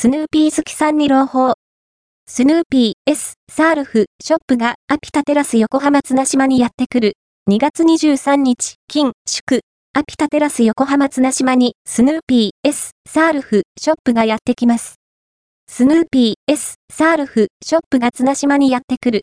スヌーピー好きさんに朗報。 Snoopy’s Surf Shop がアピタテラス横浜綱島にやってくる。2月23日、金、祝、アピタテラス横浜綱島にスヌーピー S サールフショップがやってきます。スヌーピー S サールフショップが綱島にやってくる。